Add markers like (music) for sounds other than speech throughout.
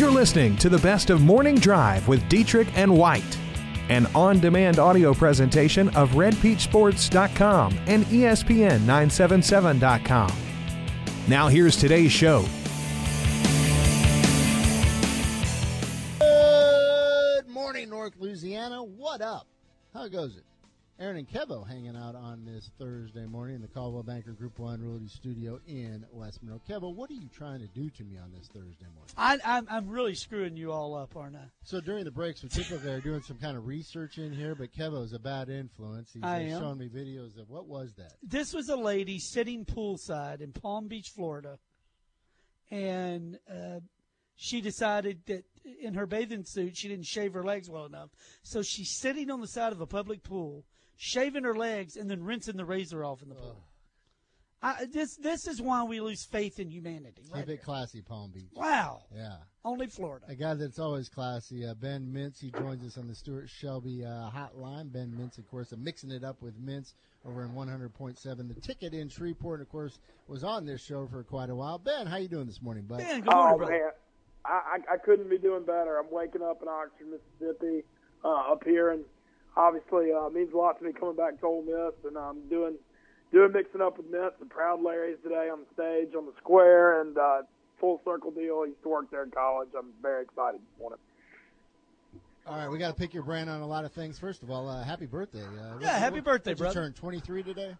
You're listening to the best of Morning Drive with Dietrich and White, an on demand audio presentation of RedPeachSports.com and E ESPN977.com. Now, here's today's show. Good morning, North Louisiana. What up? How goes it? Aaron and Kevo hanging out on this Thursday morning in the Coldwell Banker Group One Realty Studio in West Monroe. Kevo, what are you trying to do to me on this Thursday morning? I, I'm, I'm really screwing you all up, aren't I? So during the breaks, we typically are doing some kind of research in here, but Kevo's a bad influence. He's I am. showing me videos of what was that? This was a lady sitting poolside in Palm Beach, Florida, and uh, she decided that in her bathing suit she didn't shave her legs well enough, so she's sitting on the side of a public pool, shaving her legs and then rinsing the razor off in the pool. I, this this is why we lose faith in humanity. Right Keep it here. classy, Palm Beach. Wow, Yeah. only Florida. A guy that's always classy, uh, Ben Mintz. He joins us on the Stuart Shelby uh, hotline. Ben Mintz, of course, uh, mixing it up with Mintz over in 100.7. The ticket in Shreveport, of course, was on this show for quite a while. Ben, how you doing this morning, bud? Ben, good morning, Oh brother. man, I, I I couldn't be doing better. I'm waking up in Oxford, Mississippi, uh, up here, and obviously uh, it means a lot to me coming back to Ole Miss, and I'm doing doing mixing up with Mintz and Proud Larry's today on the stage on the square, and uh, full circle deal. I used to work there in college. I'm very excited this morning. All right, we got to pick your brain on a lot of things. First of all, uh, happy birthday. Uh, Yeah, happy birthday, did you brother. turn 23 today?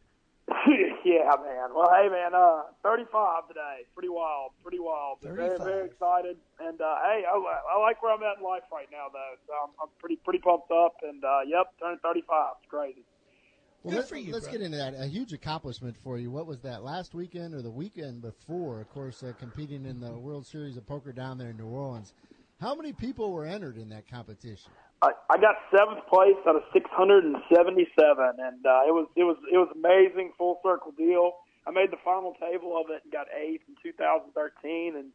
(laughs) (laughs) yeah, man. Well, hey, man. Uh, 35 today. Pretty wild. Pretty wild. But Very, very excited. And uh, hey, I, I like where I'm at in life right now, though. So I'm, I'm pretty, pretty pumped up. And uh, yep, turning 35. It's crazy. Well, Good let, for you, Let's brother. get into that. A huge accomplishment for you. What was that last weekend or the weekend before? Of course, uh, competing in the World Series of Poker down there in New Orleans. How many people were entered in that competition? I, I got seventh place out of 677, and uh, it was it was it was amazing, full circle deal. I made the final table of it and got eighth in 2013, and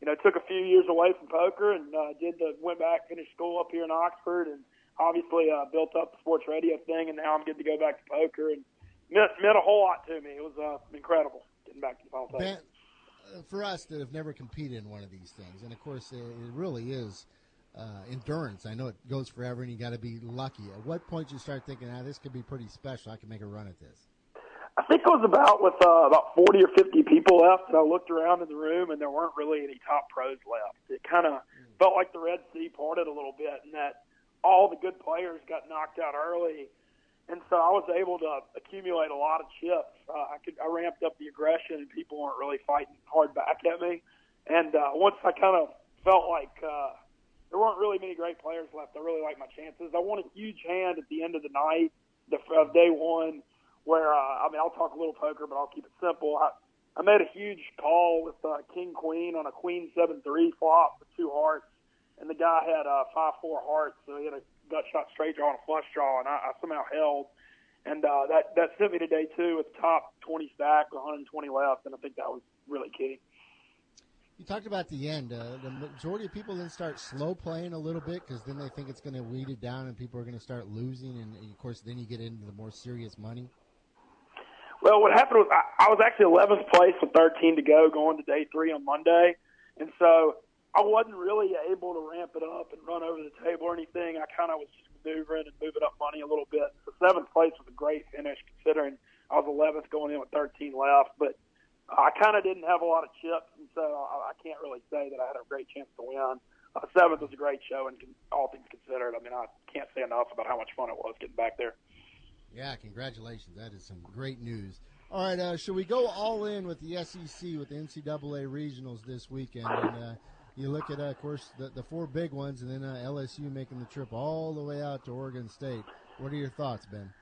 you know took a few years away from poker and uh, did the went back finished school up here in Oxford, and obviously uh, built up the sports radio thing, and now I'm good to go back to poker, and meant meant a whole lot to me. It was uh, incredible getting back to the final table. Ben, uh, for us that have never competed in one of these things, and of course, it, it really is uh, endurance. I know it goes forever, and you got to be lucky. At what point you start thinking, "Ah, this could be pretty special. I can make a run at this." I think it was about with uh, about 40 or 50 people left, and I looked around in the room, and there weren't really any top pros left. It kind of felt like the Red Sea parted a little bit, and that all the good players got knocked out early, and so I was able to accumulate a lot of chips. Uh, I could I ramped up the aggression, and people weren't really fighting hard back at me. And uh, once I kind of felt like uh, there weren't really many great players left, I really liked my chances. I won a huge hand at the end of the night, the of day one where uh, I mean I'll talk a little poker, but I'll keep it simple. I, I made a huge call with uh, King Queen on a Queen seven three flop with two hearts, and the guy had uh, five four hearts, so he had a gut shot straight draw and a flush draw, and I, I somehow held, and uh, that that sent me to day two with top twenty stack, 120 left, and I think that was really key. You talked about the end. Uh, the majority of people then start slow playing a little bit because then they think it's going to weed it down, and people are going to start losing, and of course, then you get into the more serious money. Well, what happened was I, I was actually 11th place with 13 to go going to day three on Monday. And so I wasn't really able to ramp it up and run over the table or anything. I kind of was just maneuvering and moving up money a little bit. So seventh place was a great finish considering I was 11th going in with 13 left. But I kind of didn't have a lot of chips, and so I, I can't really say that I had a great chance to win. Uh, seventh was a great show, and con- all things considered, I mean, I can't say enough about how much fun it was getting back there. Yeah, congratulations. That is some great news. All right, uh, should we go all in with the SEC with the NCAA regionals this weekend? And uh, you look at, uh, of course, the, the four big ones, and then uh, LSU making the trip all the way out to Oregon State. What are your thoughts, Ben?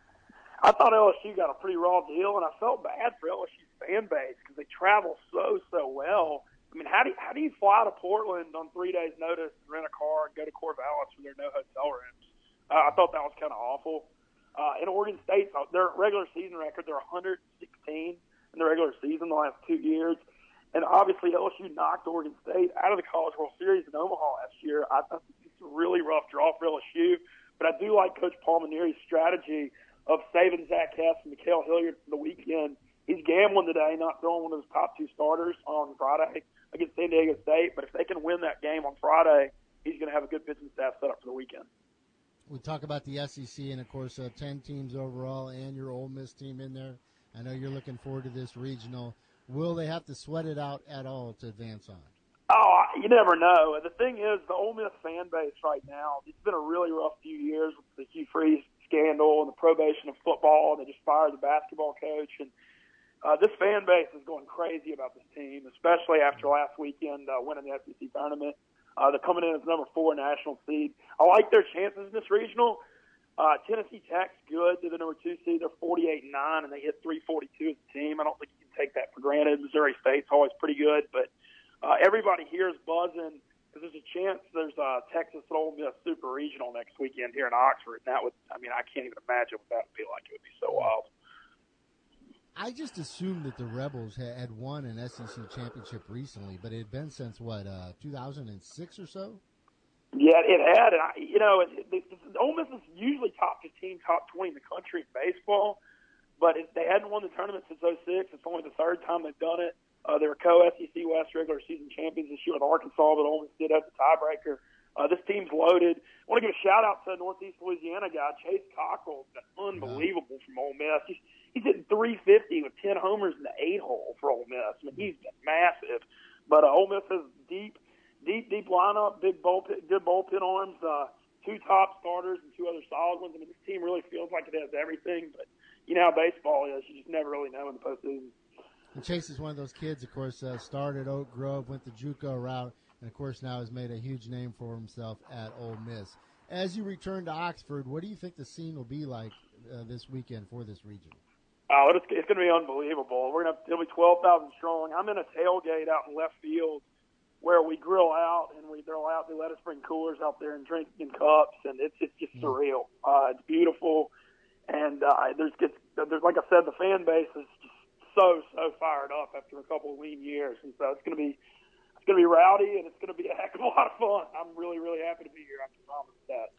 I thought LSU got a pretty raw deal, and I felt bad for LSU's fan base because they travel so so well. I mean, how do you, how do you fly to Portland on three days' notice, and rent a car, and go to Corvallis where there are no hotel rooms? Uh, I thought that was kind of awful. Uh, in Oregon State, uh, their regular season record, they're 116 in the regular season the last two years. And obviously, LSU knocked Oregon State out of the College World Series in Omaha last year. I thought it's a really rough draw for LSU, but I do like Coach Paul Mainieri's strategy of saving Zach Hess and Ma'Khail Hilliard for the weekend he's gambling today, not throwing one of his top two starters on Friday against San Diego State. But if they can win that game on Friday, he's going to have a good pitching staff set up for the weekend. We talk about the SEC and, of course, uh, 10 teams overall and your Ole Miss team in there. I know you're looking forward to this regional. Will they have to sweat it out at all to advance on? Oh, you never know. The thing is, the Ole Miss fan base right now, it's been a really rough few years with the Hugh Freeze scandal and the probation of football, and they just fired the basketball coach. And uh, this fan base is going crazy about this team, especially after last weekend uh, winning the SEC tournament. Uh, they're coming in as number four national seed. I like their chances in this regional. Uh, Tennessee Tech's good. They're the number two seed. They're 48 and 9, and they hit 342 as a team. I don't think you can take that for granted. Missouri State's always pretty good, but uh, everybody here is buzzing because there's a chance there's a Texas and Ole Miss Super Regional next weekend here in Oxford. And that would, I mean, I can't even imagine what that would be like. It would be so wild. I just assumed that the Rebels had won an SEC championship recently, but it had been since what, uh, 2006 or so? Yeah, it had. And I, you know, it, it, it, Ole Miss is usually top 15, top 20 in the country in baseball, but it, they hadn't won the tournament since 06. It's only the third time they've done it. Uh, they were co-SEC West regular season champions this year with Arkansas, but Ole Miss did have the tiebreaker. Uh, this team's loaded. I want to give a shout out to Northeast Louisiana guy Chase Cockrell. Unbelievable from Ole Miss. He's he's hitting 350 with 10 homers in the eight hole for Ole Miss. I mean, he's been massive. But uh, Ole Miss has deep, deep, deep lineup, big bullpen, good bullpen arms, uh, two top starters and two other solid ones. I mean, this team really feels like it has everything. But you know how baseball is; you just never really know in the postseason. And Chase is one of those kids, of course, uh, started Oak Grove, went the JUCO route, and of course now has made a huge name for himself at Ole Miss. As you return to Oxford, what do you think the scene will be like uh, this weekend for this region? Oh, it's, it's going to be unbelievable. We're going to it'll be twelve thousand strong. I'm in a tailgate out in left field where we grill out and we throw out. They let us bring coolers out there and drink in cups, and it's it's just mm. surreal. Uh, it's beautiful, and uh, there's just there's like I said, the fan base is just so so fired up after a couple of lean years, and so it's going to be it's going to be rowdy and it's going to be a heck of a lot of fun. I'm really really happy to be here. I can promise that.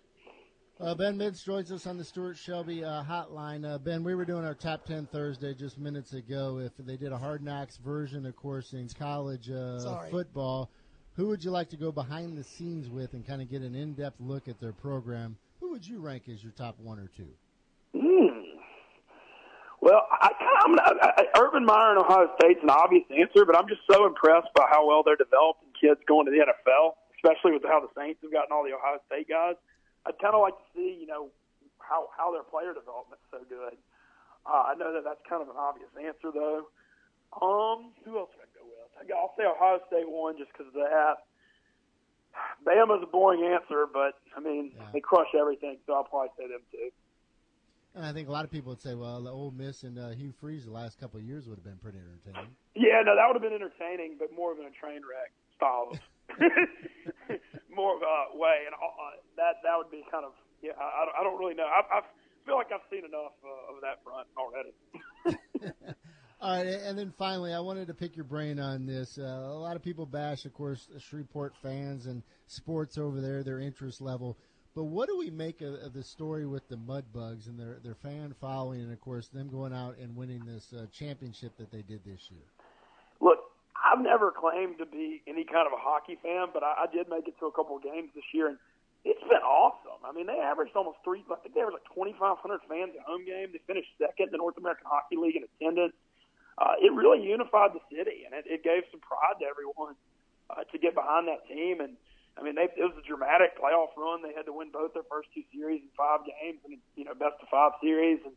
Uh, ben Mintz joins us on the Stuart Shelby uh, hotline. Uh, ben, we were doing our top 10 Thursday just minutes ago. If they did a hard knocks version, of course, in college uh, football, who would you like to go behind the scenes with and kind of get an in depth look at their program? Who would you rank as your top one or two? Mm. Well, I, I'm not, I, Urban Meyer in Ohio State's an obvious answer, but I'm just so impressed by how well they're developing kids going to the NFL, especially with how the Saints have gotten all the Ohio State guys. I'd kind of like to see, you know, how how their player development's so good. Uh, I know that that's kind of an obvious answer, though. Um, who else would I go with? I'll say Ohio State one just because of that. Bama's a boring answer, but I mean yeah. they crush everything, so I'll probably say them too. And I think a lot of people would say, well, the Ole Miss and uh, Hugh Freeze the last couple of years would have been pretty entertaining. Yeah, no, that would have been entertaining, but more of a train wreck style of (laughs) more a way, and uh, that that would be kind of yeah. I, I don't really know. I, I feel like I've seen enough uh, of that front already. (laughs) All right, and then finally, I wanted to pick your brain on this. Uh, a lot of people bash, of course, Shreveport fans and sports over there, their interest level. But what do we make of, of the story with the Mudbugs and their their fan following, and of course them going out and winning this uh, championship that they did this year? I've never claimed to be any kind of a hockey fan, but I, I did make it to a couple of games this year, and it's been awesome. I mean, they averaged almost three. I think they averaged like 2,500 fans at home game. They finished second in the North American Hockey League in attendance. Uh, it really unified the city, and it, it gave some pride to everyone uh, to get behind that team. And I mean, they, it was a dramatic playoff run. They had to win both their first two series in five games, and you know, best of five series. And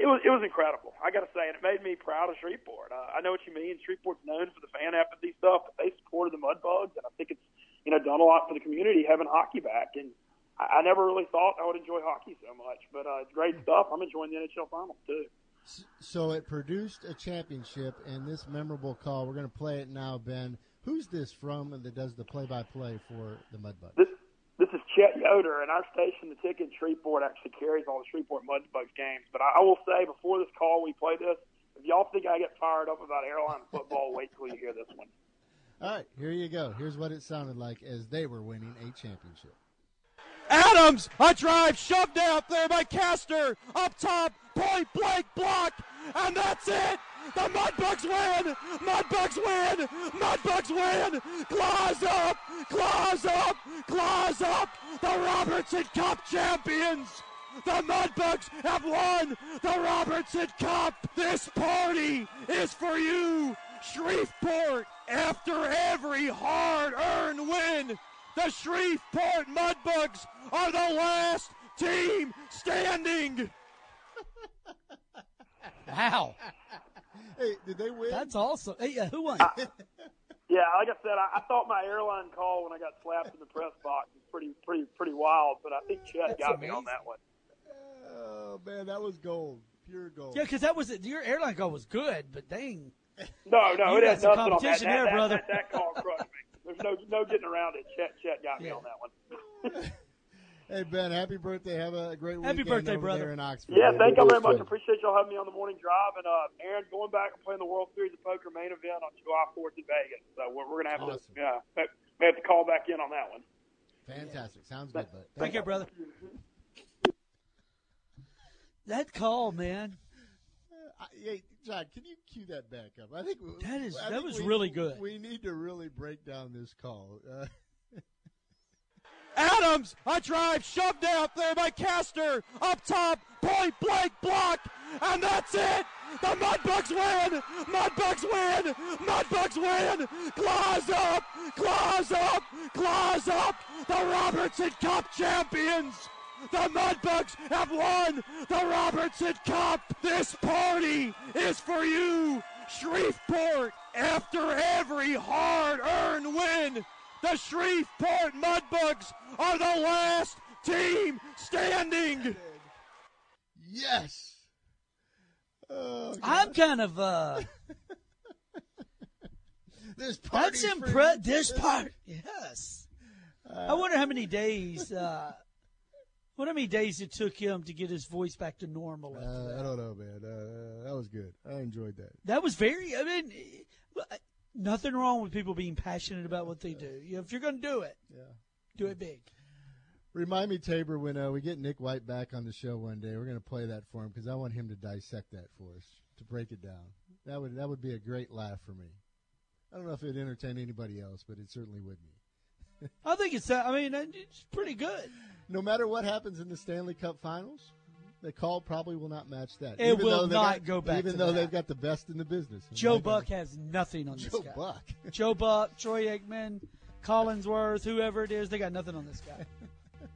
it was it was incredible. I got to say, and it made me proud of Shreveport. Uh, I know what you mean. Shreveport's known for the fan apathy stuff, but they supported the Mudbugs, and I think it's you know done a lot for the community having hockey back. And I, I never really thought I would enjoy hockey so much, but uh, it's great stuff. I'm enjoying the NHL finals too. So it produced a championship, and this memorable call. We're going to play it now, Ben. Who's this from that does the play-by-play for the Mudbugs? This this is Chet Yoder, and our station, the ticket Shreveport, actually carries all the Shreveport Mudbugs games. But I, I will say, before this call, we play this. If y'all think I get fired up about airline football, wait till you hear this one. All right, here you go. Here's what it sounded like as they were winning a championship. Adams, a drive shoved out there by Castor, up top, point blank block, and that's it. The Mudbugs win! Mudbugs win! Mudbugs win! Claws up! Claws up! Claws up! The Robertson Cup champions! The Mudbugs have won the Robertson Cup! This party is for you! Shreveport, after every hard earned win, the Shreveport Mudbugs are the last team standing! Wow, Hey, did they win? that's awesome. Hey, uh, who won? (laughs) Yeah, like I said, I, I thought my airline call when I got slapped in the press box was pretty, pretty, pretty wild. But I think Chet That's got me on that one. oh man, that was gold, pure gold. Yeah, because that was your airline call was good, but dang, No, no, You it got had some nothing on that. competition That, there, that, brother. That, that call crushed me. There's no, no getting around it. Chet, Chet got me Yeah. on that one. (laughs) Hey Ben, happy birthday! Have a great Happy weekend birthday, over brother. there in Oxford. Yeah, thank you very much. Appreciate y'all having me on the morning drive. And uh, Aaron, going back and playing the World Series of Poker main event on July 4th in Vegas. So we're, we're gonna have Awesome. to, yeah, may, may have to call back in on that one. Fantastic. Sounds good, bud. take care, brother. That call, man. I, hey, John, can you cue that back up? I think That is- I that was we- really good. We need to really break down this call. Uh, Adams, a drive shoved out there by Castor, up top, point blank block, and that's it. The Mudbugs win. Mudbugs win. Mudbugs win. Claws up. Claws up. Claws up. The Robertson Cup champions. The Mudbugs have won the Robertson Cup. This party is for you, Shreveport. After every hard-earned win, the Shreveport Mudbugs are the last team standing. yes. Oh, I'm kind of uh. (laughs) this party That's impressive. This part, yes. Uh, I wonder how many days. Uh, what how many days it took him to get his voice back to normal? after Uh, that? I don't know, man. Uh, that was good. I enjoyed that. That was very. I mean, nothing wrong with people being passionate about what they do. You know, if you're going to do it, Yeah. do it big. Remind me, Tabor, when uh, we get Nick White back on the show one day, we're going to play that for him because I want him to dissect that for us, to break it down. That would that would be a great laugh for me. I don't know if it'd entertain anybody else, but it certainly would me. (laughs) I think it's. I mean, it's pretty good. No matter what happens in the Stanley Cup Finals, the call probably will not match that. It even will not got- go back Even though that. they've got the best in the business. Joe Buck has nothing on this guy. Joe. Buck. (laughs) Joe Buck, Troy Aikman, Collinsworth, whoever it is, they got nothing on this guy. (laughs)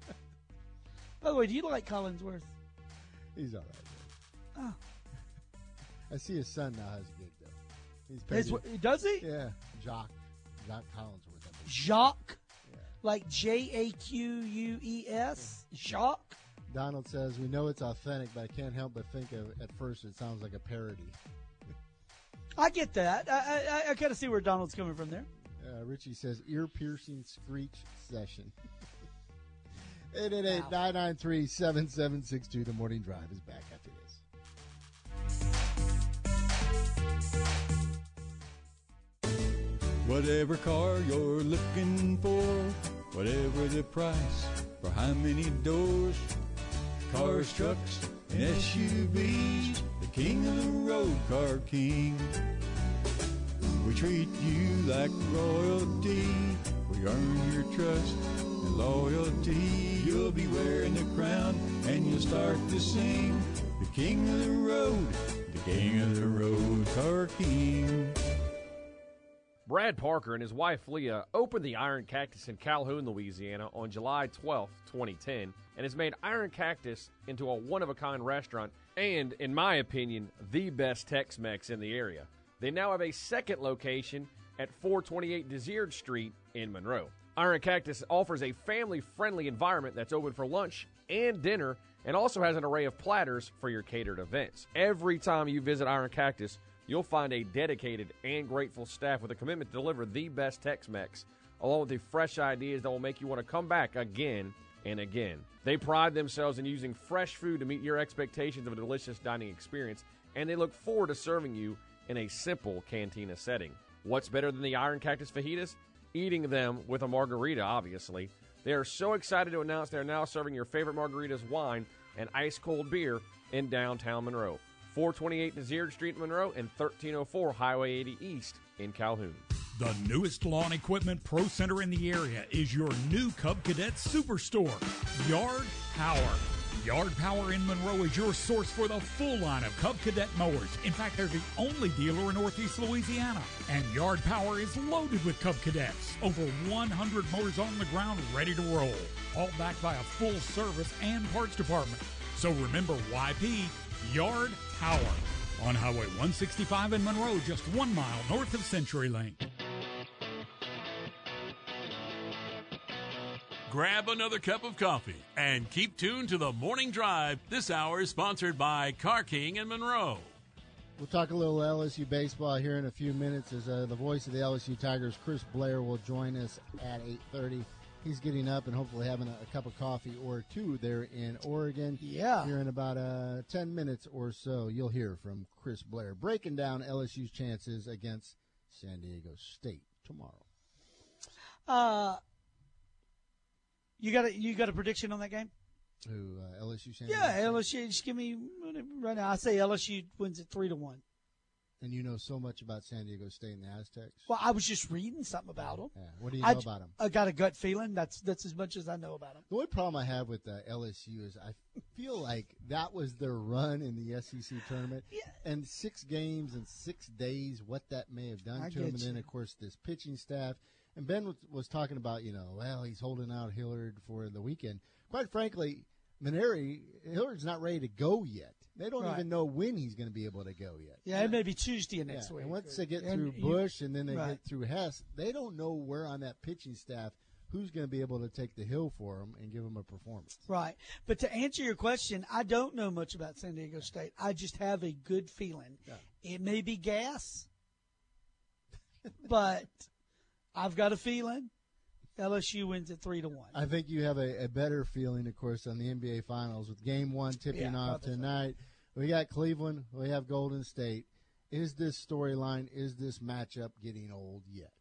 By the way, do you like Collinsworth? He's all right. man. Oh. I see his son now has a gig though. He's. His, his- does he? yeah, Jock, Jock Collinsworth. Jacques, Yeah. like J A Q U E S. Jacques. Donald says we know it's authentic, but I can't help but think of at first it sounds like a parody. I get that. I I, I kind of see where Donald's coming from there. Uh, Richie says ear piercing screech session. (laughs) 888 993 7762. The morning drive is back after this. Whatever car you're looking for, whatever the price, for how many doors, cars, trucks, and SUVs, the king of the road, Car King. We treat you like royalty, we earn your trust and loyalty. You'll be wearing the crown and you'll start to sing, the king of the road, the king of the road, Car King. Brad Parker and his wife Leah opened the Iron Cactus in Calhoun, Louisiana on July 12, 2010, and has made Iron Cactus into a one of a kind restaurant and, in my opinion, the best Tex Mex in the area. They now have a second location at 428 DeSiard Street in Monroe. Iron Cactus offers a family friendly environment that's open for lunch and dinner and also has an array of platters for your catered events. Every time you visit Iron Cactus, you'll find a dedicated and grateful staff with a commitment to deliver the best Tex Mex, along with the fresh ideas that will make you want to come back again and again. They pride themselves in using fresh food to meet your expectations of a delicious dining experience, and they look forward to serving you in a simple cantina setting. What's better than the Iron Cactus fajitas? Eating them with a margarita, obviously. They are so excited to announce they are now serving your favorite margaritas, wine, and ice cold beer in downtown Monroe. 428 DeSiard Street in Monroe and 1304 Highway 80 East in Calhoun. The newest lawn equipment pro center in the area is your new Cub Cadet Superstore, Yard Power. Yard Power in Monroe is your source for the full line of Cub Cadet mowers. In fact, they're the only dealer in Northeast Louisiana. And Yard Power is loaded with Cub Cadets. Over 100 mowers on the ground ready to roll. All backed by a full service and parts department. So remember YP, Yard Power. On Highway 165 in Monroe, just one mile north of Century CenturyLink. Grab another cup of coffee and keep tuned to the morning drive. This hour is sponsored by Car King in Monroe. We'll talk a little LSU baseball here in a few minutes as uh, the voice of the LSU Tigers, Chris Blair, will join us at 8.30. He's getting up and hopefully having a, a cup of coffee or two there in Oregon. Yeah. Here in about uh, 10 minutes or so, you'll hear from Chris Blair breaking down LSU's chances against San Diego State tomorrow. Uh, you got a you got a prediction on that game? Who, uh, LSU San Yeah, Diego LSU. Just give me right now. I say LSU wins it three to one. And you know so much about San Diego State and the Aztecs. Well, I was just reading something about them. Yeah. What do you know I, about them? I got a gut feeling. That's that's as much as I know about them. The only problem I have with uh, LSU is I feel like that was their run in the SEC tournament, Yeah. and six games in six days, what that may have done I to them, and then of course this pitching staff. And Ben was, was talking about, you know, well, he's holding out Hilliard for the weekend. Quite frankly, Mainieri, Hilliard's not ready to go yet. They don't Right. even know when he's going to be able to go yet. Yeah, it may be Tuesday next Yeah, week. And once they get And through you- Bush and then they right. get through Hess, they don't know where on that pitching staff who's going to be able to take the hill for them and give them a performance. Right. But to answer your question, I don't know much about San Diego State. I just have a good feeling. It may be gas, (laughs) but I've got a feeling LSU wins at three to one. I think you have a, a better feeling, of course, on the NBA Finals with Game One tipping Yeah, off about the same. tonight. We got Cleveland. We have Golden State. Is this storyline? Is this matchup getting old yet?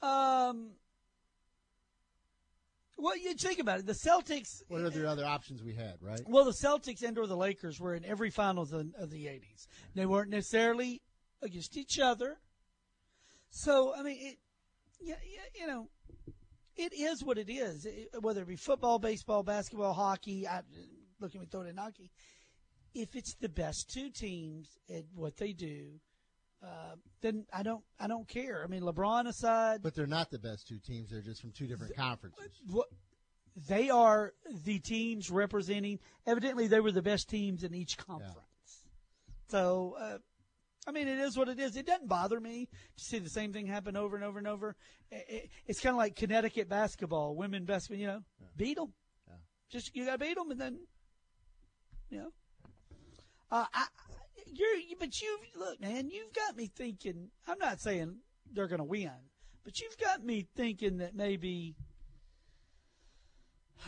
Um. Well, you think about it. The Celtics. What are the other options we had? Right? Well, the Celtics and or the Lakers were in every finals of, of the '80s. They weren't necessarily against each other. So I mean, it, yeah, yeah, you know, it is what it is. It- whether it be football, baseball, basketball, hockey. I, look at me throwing in hockey. If it's the best two teams at what they do, uh, then I don't I don't care. I mean, LeBron aside, But they're not the best two teams. They're just from two different conferences. what they are the teams representing. Evidently, they were the best teams in each conference. So, uh, I mean, it is what it is. It doesn't bother me to see the same thing happen over and over and over. It, it, it's kind of like Connecticut basketball, women basketball. You know, beat them. Just you got to beat them, and then, you know. Uh, I, you're, you- but you look, man. You've got me thinking. I'm not saying they're going to win, but you've got me thinking that maybe.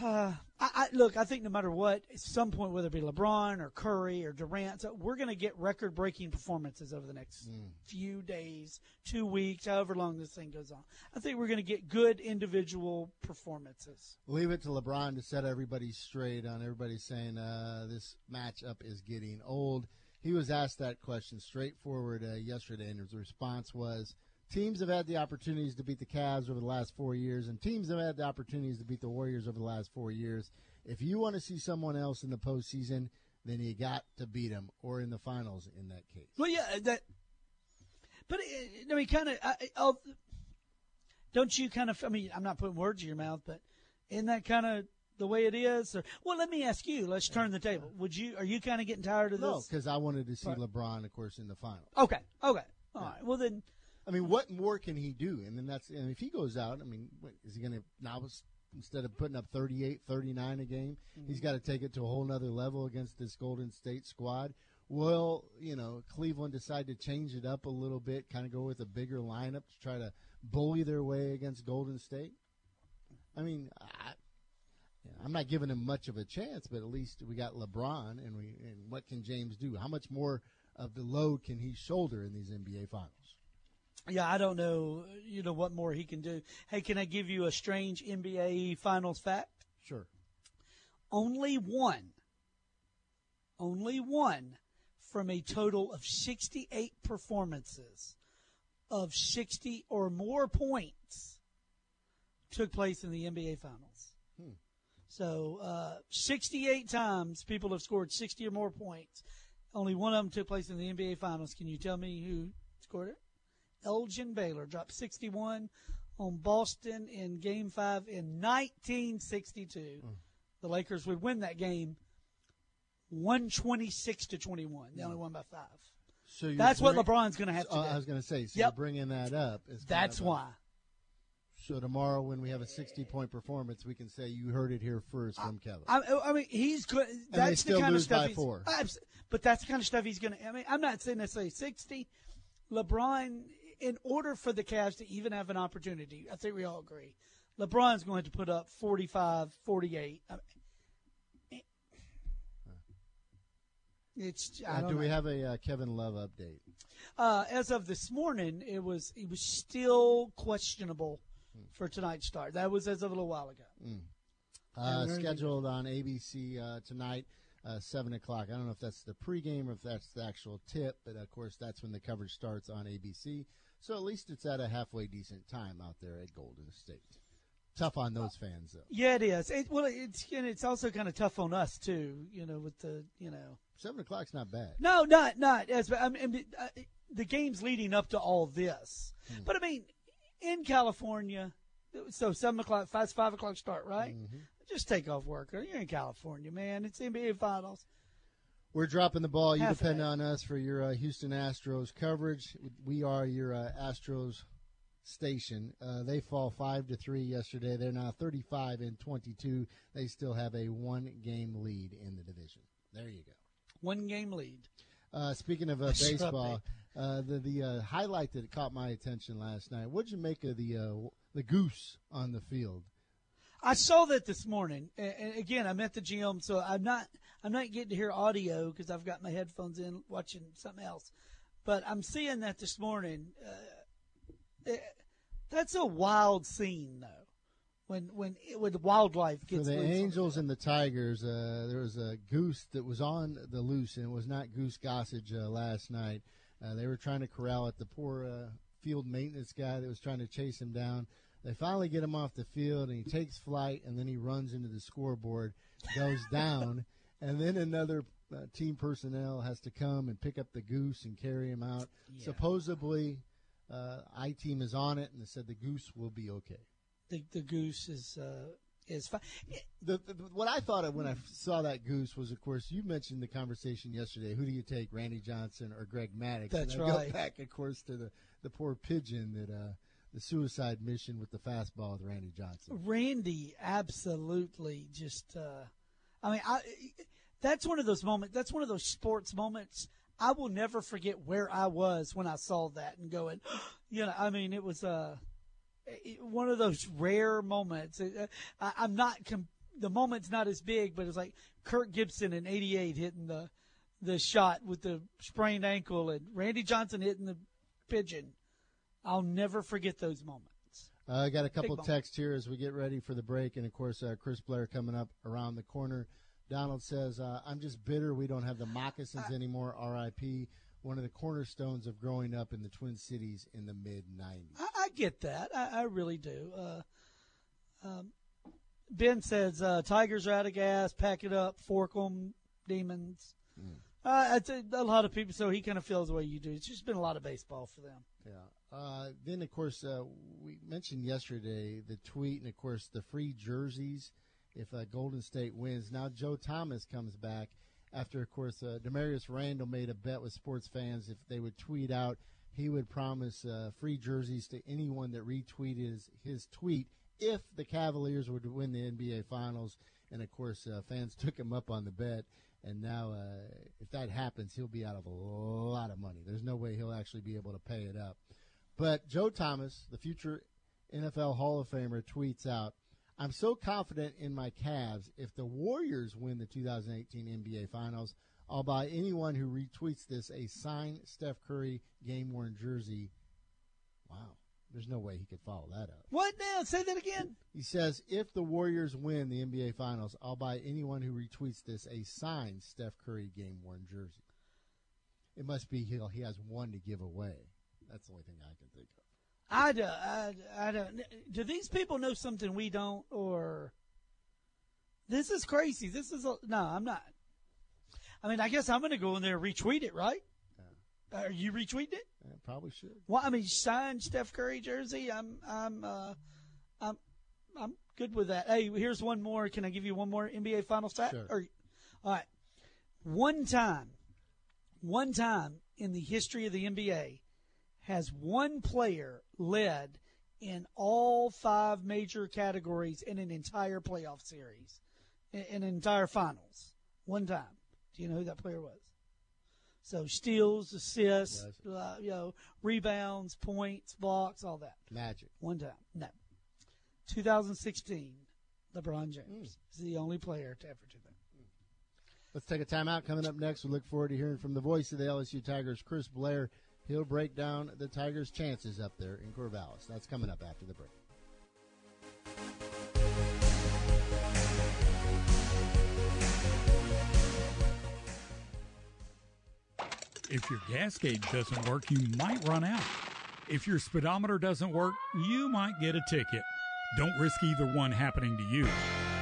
Uh, (sighs) I, I look. I think no matter what, at some point, whether it be LeBron or Curry or Durant, so we're going to get record-breaking performances over the next few days, two weeks, however long this thing goes on. I think we're going to get good individual performances. Leave it to LeBron to set everybody straight on everybody saying uh, this matchup is getting old. He was asked that question straightforward uh, yesterday, and his response was teams have had the opportunities to beat the Cavs over the last four years, and teams have had the opportunities to beat the Warriors over the last four years. If you want to see someone else in the postseason, then you got to beat them, or in the finals in that case. Well, yeah, that. But uh, I mean, kind of. Don't you kind of? I mean, I'm not putting words in your mouth, but isn't that kind of the way it is? Or, well, let me ask you. Let's turn the table. Would you? Are you kind of getting tired of this? No, because I wanted to see Right. LeBron, of course, in the finals. Okay. Okay. All right. Well, then. I mean, what more can he do? And then that's and if he goes out, I mean, what, is he going to now instead of putting up 38, 39 a game, mm-hmm. he's got to take it to a whole nother level against this Golden State squad. Well, you know, Cleveland decided to change it up a little bit, kind of go with a bigger lineup to try to bully their way against Golden State. I mean, I, I'm not giving him much of a chance, but at least we got LeBron, and we and what can James do? How much more of the load can he shoulder in these NBA finals? Yeah, I don't know. You know what more he can do. Hey, can I give you a strange NBA Finals fact? Sure. Only one, only one from a total of 68 performances of 60 or more points took place in the NBA Finals. Hmm. So, uh, 68 times people have scored 60 or more points. Only one of them took place in the NBA Finals. Can you tell me who scored it? Elgin Baylor dropped 61 on Boston in Game 5 in 1962. The Lakers would win that game 126 to 21. They only won by five. So That's what LeBron's going to have to Uh, do. I was going to say, so Yep. bringing that up. is kind That's of why. So tomorrow, when we have a 60 point performance, we can say you heard it here first from Kevin. I, I mean, he's good. That's the kind of stuff by he's, four. But that's the kind of stuff he's going to. I mean, I'm not saying necessarily 60. LeBron, in order for the Cavs to even have an opportunity, I think we all agree, LeBron's going to put up 45, 48. I mean, it's. I Uh, don't do we know. have a uh, Kevin Love update? Uh, as of this morning, it was it was still questionable for tonight's start. That was as of a little while ago. Uh, scheduled on ABC uh, tonight, uh, 7 o'clock. I don't know if that's the pregame or if that's the actual tip, but of course, that's when the coverage starts on ABC. So at least it's at a halfway decent time out there at Golden State. Tough on those fans, though. Yeah, it is. It, well, it's and it's also kind of tough on us too. You know, with the you know. 7 o'clock's not bad. No, not not as. I mean, uh, the games leading up to all this, Hmm. but I mean, in California, so seven o'clock, five five o'clock start, right? Mm-hmm. Just take off work. You're in California, man. It's NBA Finals. We're dropping the ball. You Half depend on us for your uh, Houston Astros coverage. We are your uh, Astros station. Uh, they fall five to three yesterday. They're now 35 and 22. They still have a one-game lead in the division. There you go. One game lead. Uh, speaking of uh, baseball, uh, the the uh, highlight that caught my attention last night. What'd you make of the uh, the goose on the field? I saw that this morning, and again, I'm at the gym, so I'm not I'm not getting to hear audio because I've got my headphones in watching something else. But I'm seeing that this morning. Uh, eh, that's a wild scene, though. When when when wildlife For gets the loose Angels and the Tigers, uh, there was a goose that was on the loose, and it was not Goose Gossage uh, last night. Uh, they were trying to corral it. The poor uh, field maintenance guy that was trying to chase him down. They finally get him off the field, and he takes flight, and then he runs into the scoreboard, goes down, and then another uh, team personnel has to come and pick up the goose and carry him out. Supposedly, uh, I team is on it, and they said the goose will be okay. the, the goose is uh, is fine. the, the what I thought of when I saw that goose was, of course, you mentioned the conversation yesterday. Who do you take, Randy Johnson or Greg Maddux? That's and I right. Go back, of course, to the the poor pigeon that uh, the suicide mission with the fastball with Randy Johnson. Randy absolutely just uh I mean I that's one of those moments that's one of those sports moments. I will never forget where I was when I saw that and going (gasps) you know I mean it was uh one of those rare moments. Uh, I, I'm not the moment's not as big but it's like Kirk Gibson in 88 hitting the the shot with the sprained ankle and Randy Johnson hitting the pigeon. I'll never forget those moments Uh, I got a couple texts here as we get ready for the break, and of course, uh, Chris Blair coming up around the corner. Donald says, uh, "I'm just bitter we don't have the moccasins anymore." R.I.P. One of the cornerstones of growing up in the Twin Cities in the mid '90s. I, I get that. I, I really do. Uh, um, ben says uh, Tigers are out of gas. Pack it up. Fork 'em, demons. Uh, a, lot of people. So he kind of feels the way you do. It's just been a lot of baseball for them. Yeah. Uh, then, of course, uh, we mentioned yesterday the tweet, and of course, the free jerseys if uh, Golden State wins. Now, Joe Thomas comes back after, of course, uh, Damarious Randall made a bet with sports fans if they would tweet out, he would promise uh, free jerseys to anyone that retweeted his, his tweet if the Cavaliers were to win the NBA Finals. And of course, uh, fans (laughs) took him up on the bet. And now, uh, if that happens, he'll be out of a lot of money. There's no way he'll actually be able to pay it up. But Joe Thomas, the future NFL Hall of Famer, tweets out, I'm so confident in my Cavs. If the Warriors win the 2018 NBA Finals, I'll buy anyone who retweets this a signed Steph Curry game worn jersey Wow. There's no way he could follow that up. What now? Say that again. He says, if the Warriors win the NBA Finals, I'll buy anyone who retweets this a signed Steph Curry game worn jersey. It must be he'll. he has one to give away. That's the only thing I can think of. I don't, I, I don't. Do these people know something we don't, or this is crazy? This is a, no. I'm not. I mean, I guess I'm going to go in there and retweet it, right? Are you retweeting it? Uh, probably should. Well, I mean, signed Steph Curry jersey. I'm, I'm, uh, I'm, I'm good with that. Hey, here's one more. Can I give you one more NBA final stat? Sure. Or, all right. One time, one time in the history of the NBA has one player led in all five major categories in an entire playoff series, in in an entire finals. One time. Do you know who that player was? So steals, assists, uh, you know, rebounds, points, blocks, all that. Magic. One time. No. 2016, LeBron James is the only player to ever do that. Let's take a timeout. Coming up next, we look forward to hearing from the voice of the LSU Tigers, Chris Blair. He'll break down the Tigers' chances up there in Corvallis. That's coming up after the break. If your gas gauge doesn't work, you might run out. If your speedometer doesn't work, you might get a ticket. Don't risk either one happening to you.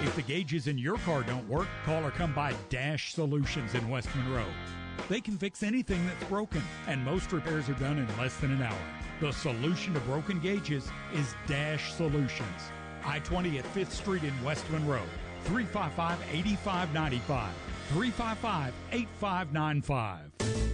If the gauges in your car don't work, call or come by Dash Solutions in West Monroe. They can fix anything that's broken, and most repairs are done in less than an hour. The solution to broken gauges is Dash Solutions. I 20 at 5th Street in West Monroe. 355 8595. 355 8595.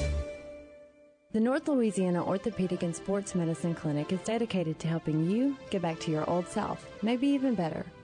The North Louisiana Orthopedic and Sports Medicine Clinic is dedicated to helping you get back to your old self, maybe even better.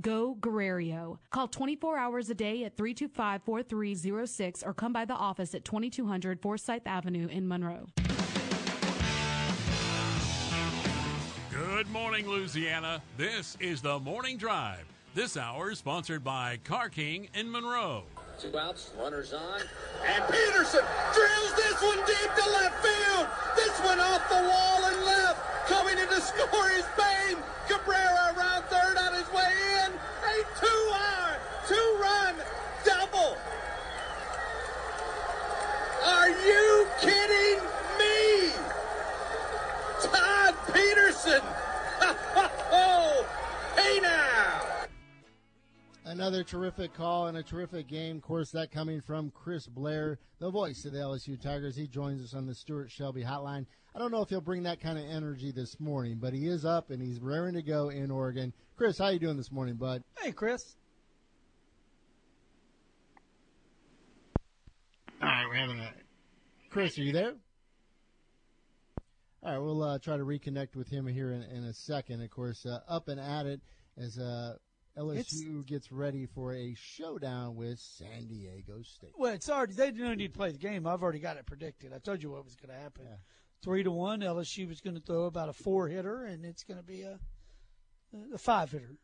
Go Guerrero. Call 24 hours a day at 325-4306 or come by the office at 2200 Forsyth Avenue in Monroe. Good morning, Louisiana. This is the Morning Drive. This hour is sponsored by Car King in Monroe. Two outs, runners on. And Peterson drills this one deep to left field. This one off the wall and left. Coming in to score is Bain. Cabrera Peterson. Oh, hey now. Another terrific call and a terrific game. Of course, that coming from Chris Blair, the voice of the LSU Tigers. He joins us on the Stuart Shelby hotline. I don't know if he'll bring that kind of energy this morning, but he is up and he's raring to go in Oregon. Chris, how you doing this morning, bud? Hey, Chris. All right, we're having a. Chris, are you there? All right, we'll uh, try to reconnect with him here in, in a second. Of course, uh, up and at it as uh, LSU It's- gets ready for a showdown with San Diego State. Well, it's already they don't need to play the game. I've already got it predicted. I told you what was going to happen. Three to one. LSU was going to throw about a four hitter, and it's going to be a a five hitter.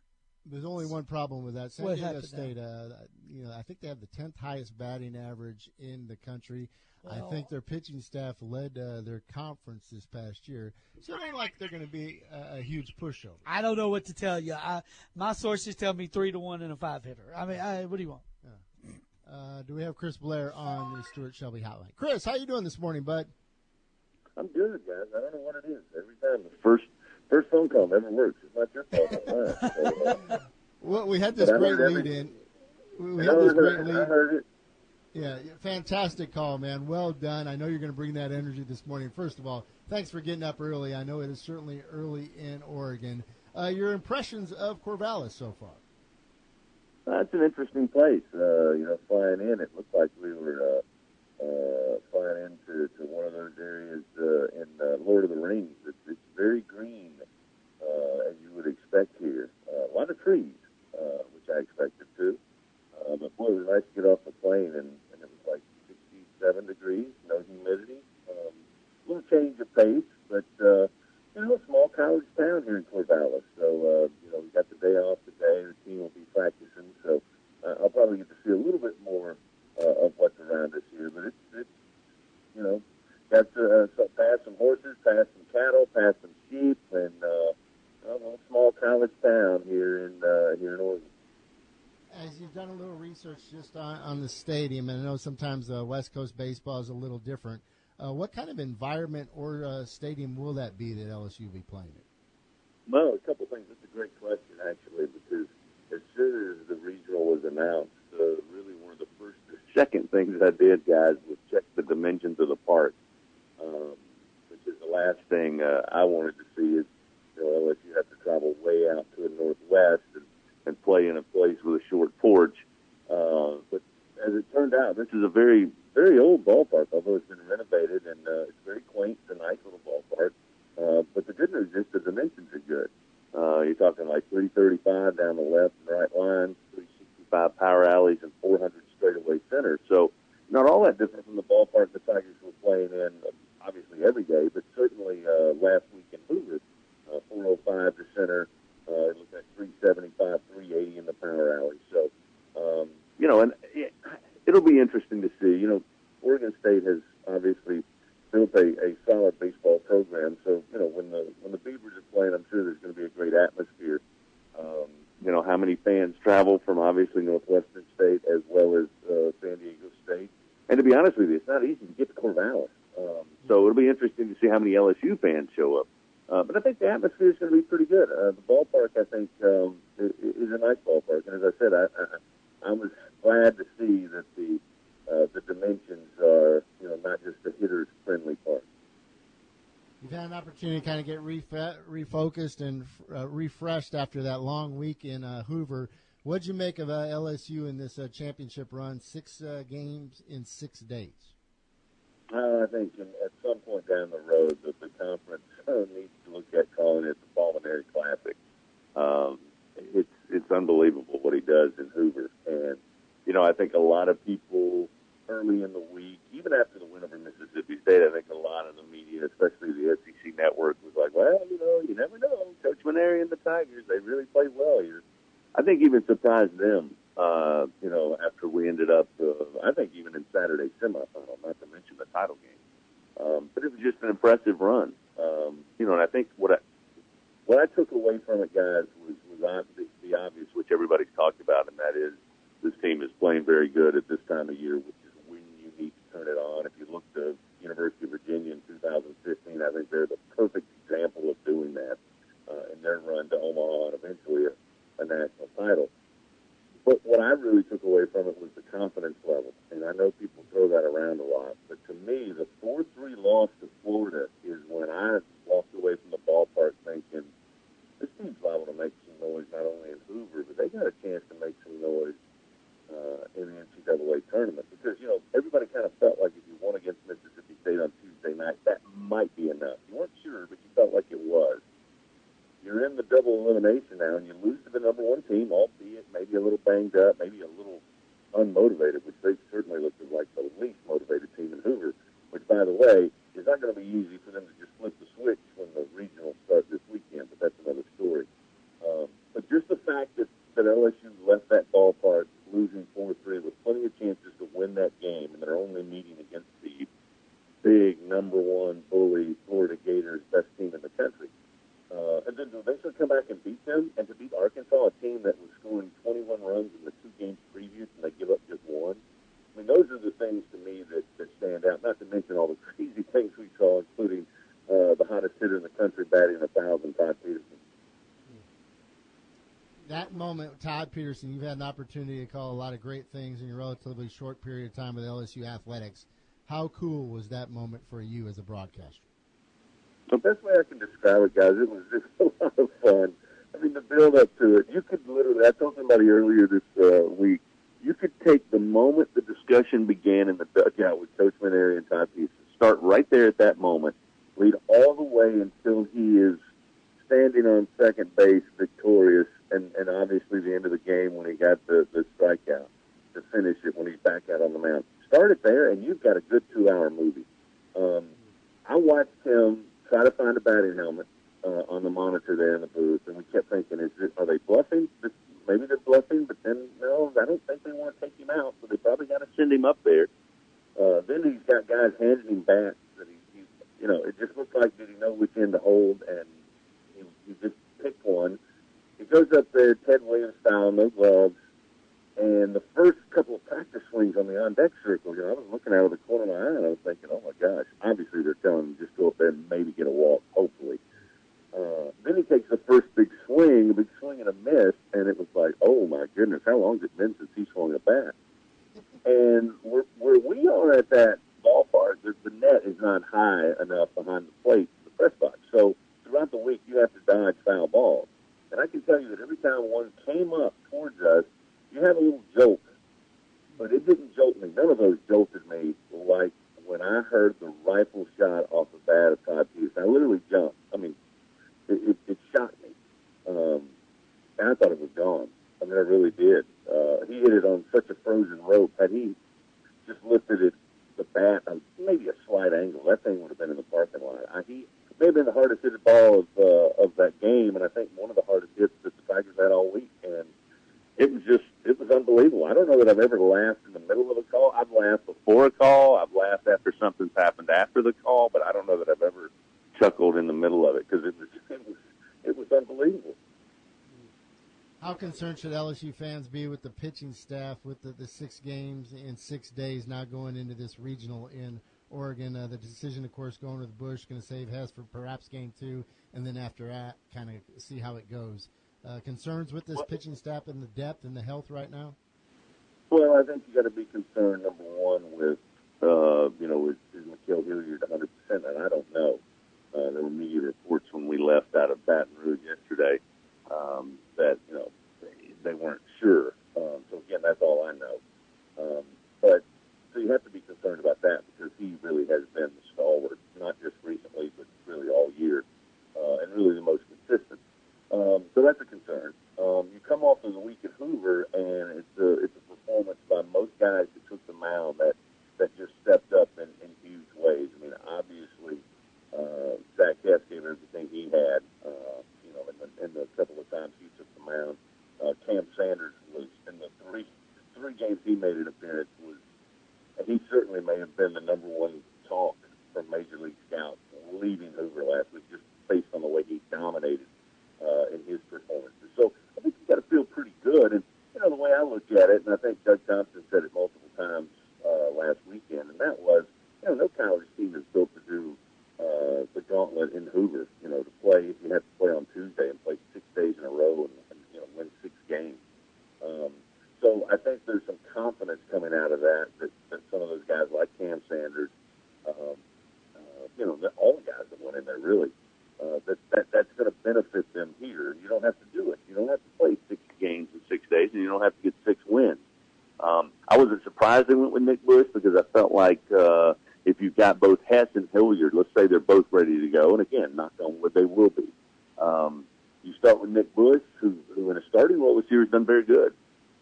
There's only one problem with that. San What Diego State, uh, you know, I think they have the 10th highest batting average in the country. I think their pitching staff led uh, their conference this past year. So it ain't like they're going to be a, a huge pushover. I don't know what to tell you. I, my sources tell me three to one and a five hitter. I mean, I, what do you want? Uh, do we have Chris Blair on the Stuart Shelby hotline? Chris, how you doing this morning, bud? I'm good, guys. I don't know what it is. Every time the first first phone call never works. It's not your fault. So, (laughs) Well, we had this great lead every- in. We, we I had this heard great it. lead. Yeah, fantastic call, man. Well done. I know you're going to bring that energy this morning. First of all, thanks for getting up early. I know it is certainly early in Oregon. Uh, your impressions of Corvallis so far? That's an interesting place. Uh, you know, flying in, it looked like we were uh, uh, flying into to one of those areas uh, in uh, Lord of the Rings. It's, it's very green, uh, as you would expect here. Uh, a lot of trees, uh, which I expected too. Uh, but boy, it was nice to get off the plane, and, and it was like 67 degrees, no humidity. Um, a little change of pace, but uh, you know, a small college town here in Corvallis. So, uh, you know, we got the day off today. The team will be practicing. So, uh, I'll probably get to see a little bit more uh, of what's around us here. But it's, it's you know, got to uh, so- pass some horses, pass some cattle, pass some sheep, and uh, a little small college town here in uh, here in Oregon. As you've done a little research just on, on the stadium, and I know sometimes uh, West Coast baseball is a little different. Uh, what kind of environment or uh, stadium will that be that LSU will be playing in? Well, a couple things. That's a great question, actually, because as soon as the regional was announced, uh, really one of the first or second things I did, guys, was check the dimensions of the park, um, which is the last thing uh, I wanted to see. Is you know, LSU have to travel way out to the northwest and, and play in a place with a short porch. Uh, but as it turned out, this is a very, very old ballpark, although it's been renovated and uh, it's very quaint. It's a nice little ballpark. Uh, but the good news is the dimensions are good. Uh, you're talking like 335 down the left and right line, 365 power alleys, and 400 straightaway center. So not all that different from the ballpark the Tigers were playing in, uh, obviously every day, but certainly uh, last week in Hoover, uh, 405 to center. Uh, looking at 375, 380 in the power alley. So, um, you know, and it, it'll be interesting to see. You know, Oregon State has obviously built a, a solid baseball program. So, you know, when the when the Beavers are playing, I'm sure there's going to be a great atmosphere. Um, you know, how many fans travel from obviously Northwestern State as well as uh, San Diego State. And to be honest with you, it's not easy to get to Corvallis. Um, so it'll be interesting to see how many LSU fans show up. Uh, but I think the atmosphere is going to be pretty good. Uh, the ballpark, I think, um, is, is a nice ballpark. And as I said, I, I, I was glad to see that the uh, the dimensions are, you know, not just a hitter's friendly park. You've had an opportunity to kind of get refa- refocused and uh, refreshed after that long week in uh, Hoover. What'd you make of uh, LSU in this uh, championship run? Six uh, games in six days. Uh, I think at some point down the road that the conference needs to look at calling it the Paul Mainieri Classic. Um, it's it's unbelievable what he does in Hoover, and you know I think a lot of people early in the week, even after the win over Mississippi State, I think a lot of the media, especially the SEC network, was like, well, you know, you never know. Coach Mainieri and the Tigers, they really play well here. I think even surprised them, uh, you know, after we ended up, uh, I think even in Saturday's semifinal, not to mention the title game. Um, but it was just an impressive run. Um, you know, and I think what I, what I took away from it, guys, was, was the, the obvious, which everybody's talked about, and that is this team is playing very good at this time of year, which is when you need to turn it on. If you look to University of Virginia in 2015, I think they're the perfect example of doing that uh, in their run to Omaha and eventually a, a national title. But what I really took away from it was the confidence level. And I know people throw that around a lot, but to me, the 4 3 loss to Florida is when I walked away from the ballpark thinking, this team's liable to make some noise not only in Hoover, but they got a chance to make some noise uh, in the NCAA tournament. Because, you know, everybody kind of felt like if you won against Mississippi State on Tuesday night, that might be enough. You weren't sure, but you felt like it was you're in the double elimination now, and you lose to the number one team, albeit maybe a little banged up, maybe a little unmotivated, which they certainly looked like the least motivated team in Hoover. Which, by the way, is not going to be easy for them to just flip the switch when the regionals start this weekend. But that's another story. Um, but just the fact that that LSU left that ballpark losing 4 3 with plenty of chances to win that game, and they're only meeting against the big number one bully Florida Gators, best team in the country. Uh, and then to eventually come back and beat them, and to beat Arkansas, a team that was scoring 21 runs in the two games previous, and they give up just one. I mean, those are the things to me that, that stand out. Not to mention all the (laughs) crazy things we saw, including uh, the hottest hitter in the country batting a thousand, Todd Peterson. That moment, Todd Peterson, you've had an opportunity to call a lot of great things in your relatively short period of time with LSU athletics. How cool was that moment for you as a broadcaster? The best way I can describe it, guys, it was just (laughs) a lot of fun. I mean, the build up to it, you could literally, I told somebody earlier this uh, week, you could take the moment the discussion began in the dugout with Coach Mainieri and Todd Peterson, start right there at that moment, lead all the way until he is standing on second base victorious, and, and obviously the end of the game when he got the, the strikeout to finish it when he's back out on the mound. Start it there, and you've got a good two hour movie. Um, I watched him try to find a batting helmet uh, on the monitor there in the booth, and we kept thinking, is it, are they bluffing? Maybe they're bluffing, but then no, I don't think they want to take him out, so they probably got to send him up there. Uh, then he's got guys handing him bats that he, he, you know, it just looked like did he know which end to hold, and he, he just picked one. He goes up there, Ted Williams style, no gloves, and the first couple of practice swings on the on deck circle, you know, I was looking out of the corner of my eye and I was thinking, oh my gosh, obviously they're telling him just go up there and maybe get a walk, hopefully. Uh, then he takes the first big swing, a big swing and a miss, and it was like, oh my goodness, how long has it been since he swung a bat? (laughs) And where, where we are at that ballpark, the, the net is not high enough behind the plate, the press box. So throughout the week, you have to dodge foul balls. And I can tell you that every time one came up towards us, you had a little jolt, but it didn't jolt me. None of those jolted me like when I heard the rifle shot off the bat of Todd Peterson. I literally jumped. I mean, it, it, it shocked me. Um, and I thought it was gone. I mean, I really did. Uh, he hit it on such a frozen rope. Had he just lifted it, the bat, on maybe a slight angle, that thing would have been in the parking lot. I, he may have been the hardest hit ball of uh, of that game, and I think one of the hardest hits that the Tigers had all week. And it was just, it was unbelievable. I don't know that I've ever laughed in the middle of a call. I've laughed before a call. I've laughed after something's happened after the call, but I don't know that I've ever chuckled in the middle of it because it was, (laughs) it was, it was unbelievable. How concerned should LSU fans be with the pitching staff with the, the six games in six days now going into this regional in Oregon? Uh, the decision, of course, going with Bush, going to save Hess for perhaps game two, and then after that, kind of see how it goes. Uh, concerns with this pitching staff and the depth and the health right now? Well, I think you got to be concerned, number one, with, uh, you know, is, is Ma'Khail Hilliard 100%? And I don't know. Uh, there were media reports when we left out of Baton Rouge yesterday um, that, you know, they, they weren't sure. Um, so, again, that's all I know. Um, but so you have to be concerned about that because he really has been the stalwart, not just recently, but really all year, uh, and really the most consistent. Um, so that's a concern. Um, you come off of the week at Hoover, and it's a it's a performance by most guys who took the mound that that just stepped up in, in huge ways. I mean, obviously, uh, Zach Hess gave everything he had. Uh, you know, in the, in the couple of times he took the mound, uh, Cam Sanders was in the three three games he made an appearance was he certainly may have been the number one talk from Major League Scouts leaving Hoover last week, just based on the way he dominated uh, in his performances. So I think you got to feel pretty good. And you know the way I look at it, and I think Doug Thompson said it multiple times uh, last weekend, and that was, you know, no college team is built to do uh, the gauntlet in Hoover. You know, to play if you have to play on Tuesday and play six days in a row and, and you know win six games. Um, so I think there's some confidence coming out of that that, that some of those guys like Cam Sanders, um, uh, you know, that all the guys that went in there really, uh, that, that that's going to benefit them here. You don't have to do it. You don't have to play six games in six days, and you don't have to get six wins. Um, I wasn't surprised they went with Nick Bush because I felt like uh, if you've got both Hess and Hilliard, let's say they're both ready to go, and again, knock on wood, they will be. Um, you start with Nick Bush, who, who in a starting role this year has done very good.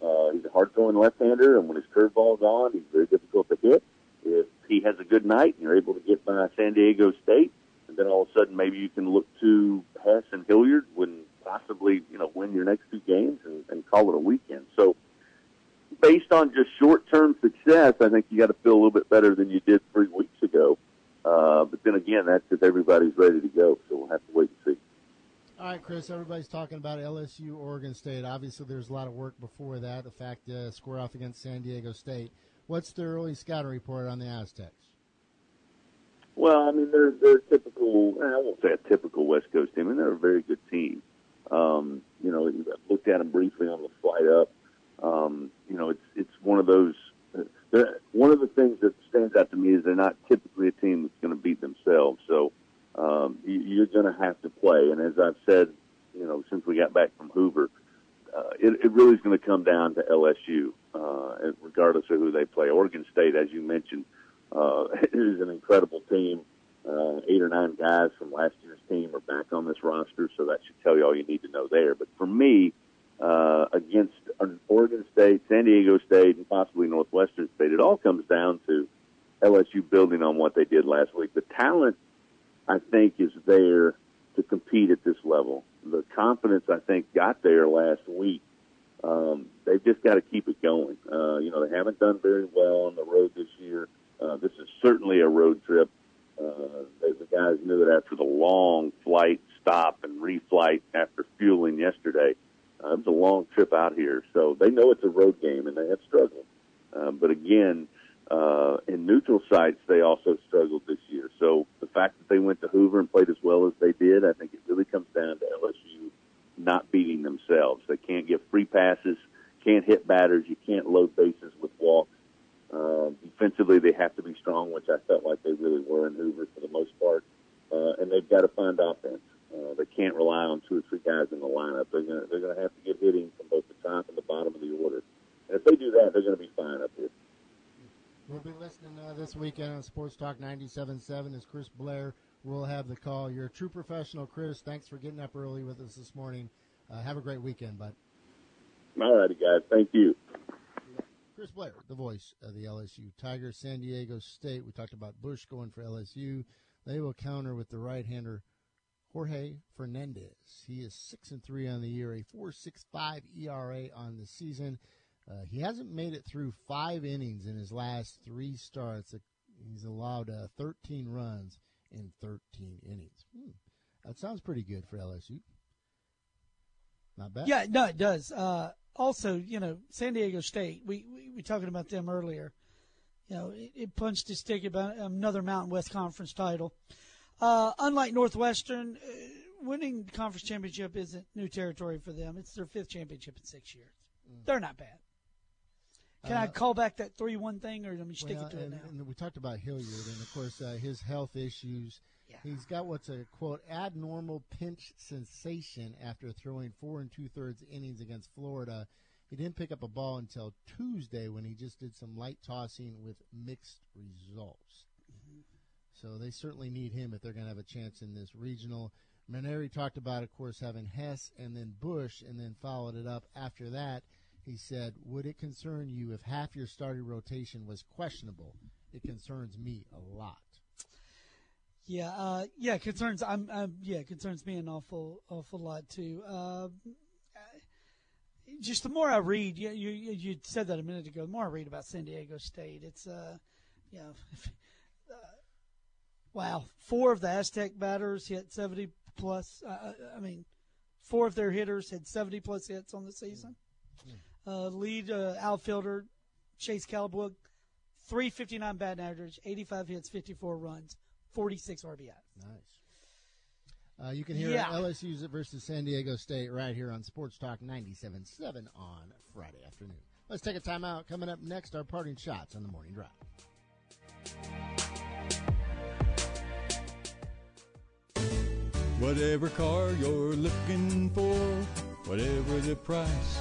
Uh, he's a hard-throwing left-hander, and when his curveball's on, he's very difficult to hit. If he has a good night and you're able to get by San Diego State, and then all of a sudden maybe you can look to Hess and Hilliard when possibly you know win your next two games and, and call it a weekend. So based on just short term success, I think you got to feel a little bit better than you did three weeks ago. Uh, but then again, that's if everybody's ready to go. So we'll have to wait and see. All right, Chris. Everybody's talking about LSU, Oregon State. Obviously, there's a lot of work before that. The fact uh, square off against San Diego State. What's the early scouting report on the Aztecs? Well, I mean, they're they're typical. I won't say a typical West Coast team. I mean, they're a very good team. Um, you know, I looked at them briefly on the flight up. Um, you know, it's it's one of those. One of the things that stands out to me is they're not typically a team that's going to beat themselves. So um, you, you're going to have to play. And as I've said, you know, since we got back from Hoover, uh, it, it really is going to come down to LSU, uh, regardless of who they play. Oregon State, as you mentioned, uh, (laughs) is an incredible team. Uh, eight or nine guys from last year's team are back on this roster, so that should tell you all you need to know there. But for me, uh, against Oregon State, San Diego State, and possibly Northwestern State, it all comes down to LSU building on what they did last week. The talent, I think, is there to compete at this level. The confidence, I think, got there last week. Um, they've just got to keep it going. Uh, you know, they haven't done very well on the road this year. Uh, this is certainly a road trip. Uh, the guys knew it after the long flight, stop, and reflight after fueling yesterday. Uh, it was a long trip out here, so they know it's a road game, and they have struggled. Uh, but again, uh, in neutral sites, they also struggled this year. So the fact that they went to Hoover and played as well as they did, I think it really comes down to LSU not beating themselves. They can't give free passes, can't hit batters, you can't load bases with walks. Uh, defensively, they have to be strong, which I felt like they really were in Hoover for the most part. Uh, and they've got to find offense. Uh, they can't rely on two or three guys in the lineup. They're going to they're going to have to get hitting from both the top and the bottom of the order. And if they do that, they're going to be fine up here. We'll be listening uh, this weekend on Sports Talk 97.7 as Chris Blair will have the call. You're a true professional, Chris. Thanks for getting up early with us this morning. Uh, have a great weekend, bud. All righty, guys. Thank you. Chris Blair, the voice of the LSU Tigers, San Diego State. We talked about Bush going for LSU. They will counter with the right-hander Jorge Fernandez. He is six and three on the year, a four six five ERA on the season. Uh, he hasn't made it through five innings in his last three starts. He's allowed uh, 13 runs in 13 innings. Hmm. That sounds pretty good for LSU. Not bad. Yeah, no, it does. Uh, also, you know, San Diego State. We we were talking about them earlier. You know, it, it punched its ticket about another Mountain West Conference title. Uh, unlike Northwestern, uh, winning the conference championship isn't new territory for them. It's their fifth championship in six years. Mm. They're not bad. Can uh, I call back that three-one thing, or let me stick well, it to and, it now? And we talked about Hilliard, and of course uh, his health issues. Yeah. He's got what's a quote abnormal pinch sensation after throwing four and two-thirds innings against Florida. He didn't pick up a ball until Tuesday when he just did some light tossing with mixed results. Mm-hmm. So they certainly need him if they're going to have a chance in this regional. Mainieri talked about, of course, having Hess and then Bush, and then followed it up after that he said, Would it concern you if half your starting rotation was questionable? It concerns me a lot. Yeah, uh, yeah, concerns. I'm, I'm, yeah, concerns me an awful, awful lot too. Uh, just the more I read, you, you, you said that a minute ago. The more I read about San Diego State, it's, uh, you know, (laughs) uh, wow, four of the Aztec batters hit seventy plus. Uh, I mean, four of their hitters had seventy plus hits on the season. Mm-hmm. Uh, lead uh, outfielder Chase Calabuig, 359 batting average, 85 hits, 54 runs, 46 RBI. Nice. Uh, you can hear Yeah. LSU versus San Diego State right here on Sports Talk 97.7 on Friday afternoon. Let's take a timeout. Coming up next, our parting shots on the morning drive. Whatever car you're looking for, whatever the price,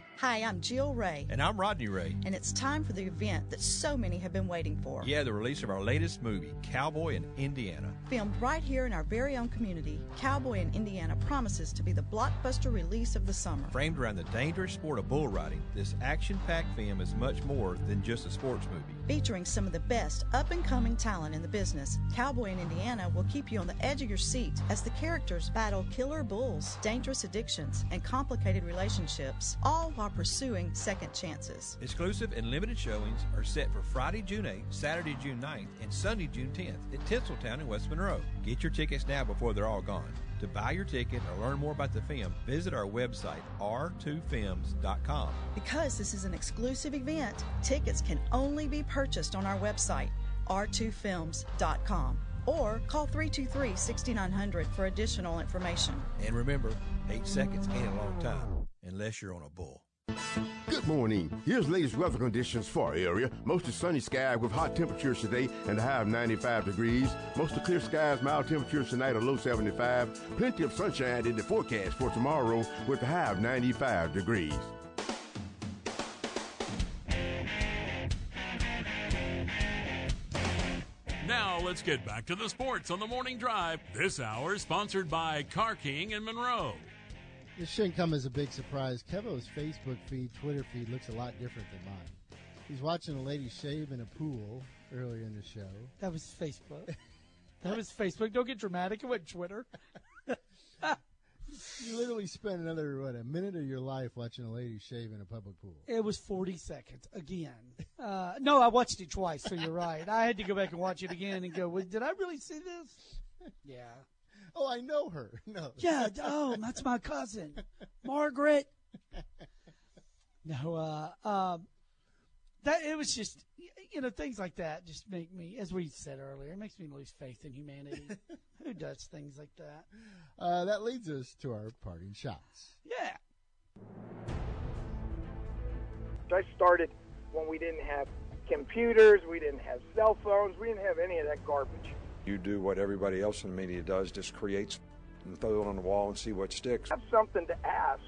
Hi, I'm Jill Ray. And I'm Rodney Ray. And it's time for the event that so many have been waiting for. Yeah, the release of our latest movie, Cowboy in Indiana. Filmed right here in our very own community, Cowboy in Indiana promises to be the blockbuster release of the summer. Framed around the dangerous sport of bull riding, this action packed film is much more than just a sports movie. Featuring some of the best up and coming talent in the business, Cowboy in Indiana will keep you on the edge of your seat as the characters battle killer bulls, dangerous addictions, and complicated relationships, all while pursuing second chances. Exclusive and limited showings are set for Friday, June 8th, Saturday, June 9th, and Sunday, June 10th at Tinseltown in West Monroe. Get your tickets now before they're all gone. To buy your ticket or learn more about the film, visit our website, r2films.com. Because this is an exclusive event, tickets can only be purchased on our website, r2films.com, or call 323 6900 for additional information. And remember, eight seconds ain't a long time unless you're on a bull. Good morning. Here's latest weather conditions for our area. Mostly sunny sky with hot temperatures today and a high of 95 degrees. Mostly clear skies, mild temperatures tonight, a low 75. Plenty of sunshine in the forecast for tomorrow with a high of 95 degrees. Now let's get back to the sports on the morning drive. This hour is sponsored by Car King in Monroe. This shouldn't come as a big surprise. Kevo's Facebook feed, Twitter feed looks a lot different than mine. He's watching a lady shave in a pool earlier in the show. That was Facebook. that was Facebook. Don't get dramatic. It wasn't Twitter. (laughs) you literally spent another what a minute of your life watching a lady shave in a public pool. It was forty seconds again. Uh, no, I watched it twice, so you're right. I had to go back and watch it again and go, well, "Did I really see this?" (laughs) Yeah. Oh, I know her. (laughs) No. Yeah. Oh, that's my cousin, Margaret. No. Uh, um, that it was just you know things like that just make me, as we said earlier, it makes me lose faith in humanity. (laughs) Who does things like that? Uh, that leads us to our parting shots. Yeah. I started when we didn't have computers, we didn't have cell phones, we didn't have any of that garbage. You do what everybody else in the media does, just creates and throw it on the wall and see what sticks. Have something to ask,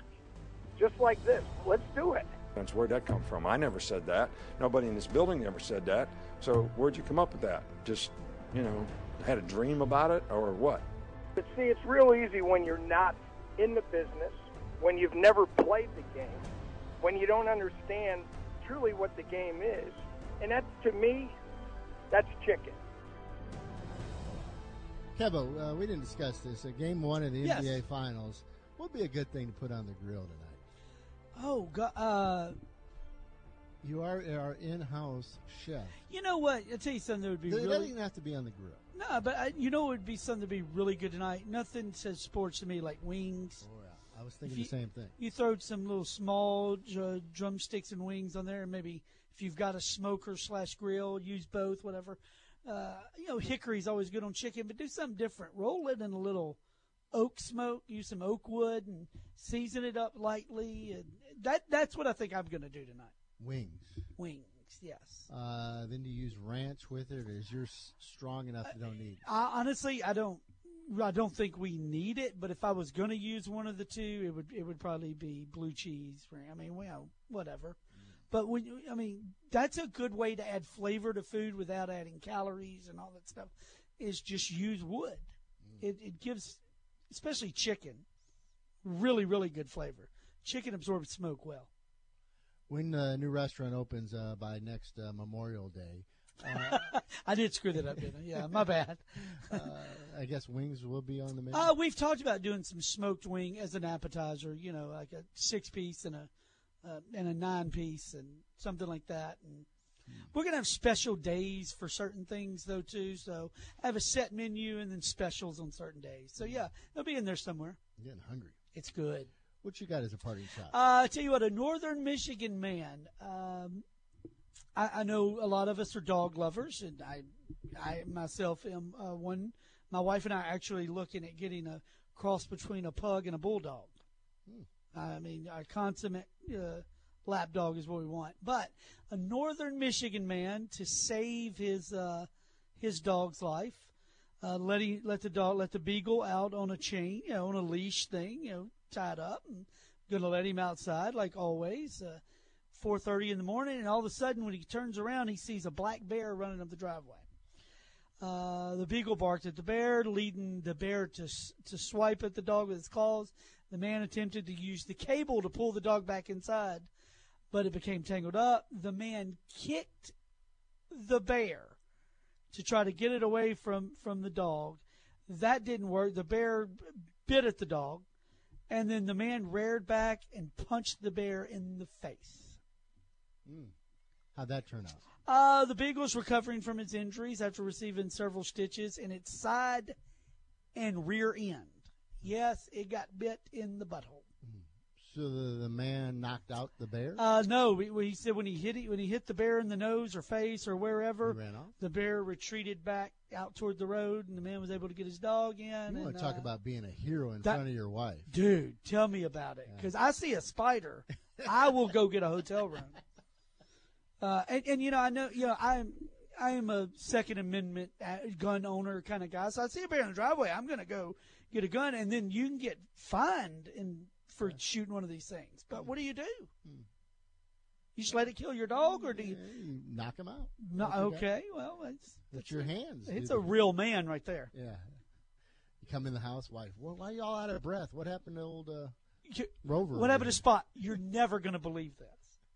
just like this. Let's do it. That's where'd that come from? I never said that. Nobody in this building ever said that. So where'd you come up with that? Just, you know, had a dream about it or what? But see, it's real easy when you're not in the business, when you've never played the game, when you don't understand truly what the game is. And that, to me, that's chicken. Kevo, uh, we didn't discuss this. Uh, game one of the Yes. NBA Finals. What would be a good thing to put on the grill tonight? Oh, God. Uh, You are our in-house chef. you know what? I'll tell you something that would be It really. doesn't have to be on the grill. No, but I, you know it would be something to be really good tonight. Nothing says sports to me like wings. Oh, yeah. I was thinking If the same thing. You throw some little small uh, drumsticks and wings on there, and maybe if you've got a smoker slash grill, use both, whatever. Uh, you know, hickory's always good on chicken, but do something different. Roll it in a little oak smoke. Use some oak wood and season it up lightly. And that that's what I think I'm going to do tonight. Wings. Wings, yes. Uh, then do you use ranch with it, or is yours strong enough you don't need? I, honestly, I don't. I don't think we need it, but if I was going to use one of the two, it would it would probably be blue cheese. I mean, well, whatever. But when you, I mean, that's a good way to add flavor to food without adding calories and all that stuff. Is just use wood. It it gives, especially chicken, really really good flavor. Chicken absorbs smoke well. When the new restaurant opens uh, by next uh, Memorial Day, uh, (laughs) I did screw that up, didn't I? Yeah, my bad. (laughs) uh, I guess wings will be on the menu. Uh, we've talked about doing some smoked wing as an appetizer. You know, like a six piece and a uh, and a nine piece and something like that. And we're gonna have special days for certain things though too. So I have a set menu and then specials on certain days. So yeah, they'll be in there somewhere. I'm getting hungry. It's good. What you got as a parting shot? Uh, I tell you what, a Northern Michigan man. Um, I, I know a lot of us are dog lovers, and I, I myself am uh, one. My wife and I are actually looking at getting a cross between a pug and a bulldog. I mean, a consummate uh, lap dog is what we want. But a Northern Michigan man to save his uh, his dog's life, uh, let let the dog let the beagle out on a chain, you know, on a leash thing, you know, tied up, and gonna let him outside like always. Uh, 4:30 in the morning, and all of a sudden, when he turns around, he sees a black bear running up the driveway. Uh, the beagle barked at the bear, leading the bear to to swipe at the dog with its claws. The man attempted to use the cable to pull the dog back inside, but it became tangled up. The man kicked the bear to try to get it away from from the dog. That didn't work. The bear bit at the dog, and then the man reared back and punched the bear in the face. Mm. How'd that turn out? Uh, the beagle's recovering from its injuries after receiving several stitches in its side and rear end. Yes, it got bit in the butthole. So the, the man knocked out the bear. Uh, no, he, he said when he hit it, when he hit the bear in the nose or face or wherever, He ran off? the bear retreated back out toward the road, and the man was able to get his dog in. you and, want to talk uh, about being a hero in that- front of your wife? Dude, tell me about it. Because I see a spider, (laughs) I will go get a hotel room. Uh, and, and you know, I know, you know, I'm I am a Second Amendment uh, gun owner kind of guy. So I see a bear in the driveway, I'm going to go get a gun, and then you can get fined in for shooting one of these things. But what do you do? You just let it kill your dog, or do you? You knock him out. No, you okay, well, it's With your hands. it's a real man right there. Yeah. You come in the house, wife. Well, why y'all out of breath? What happened to old uh, Rover? What happened to Spot? You're never going to believe this.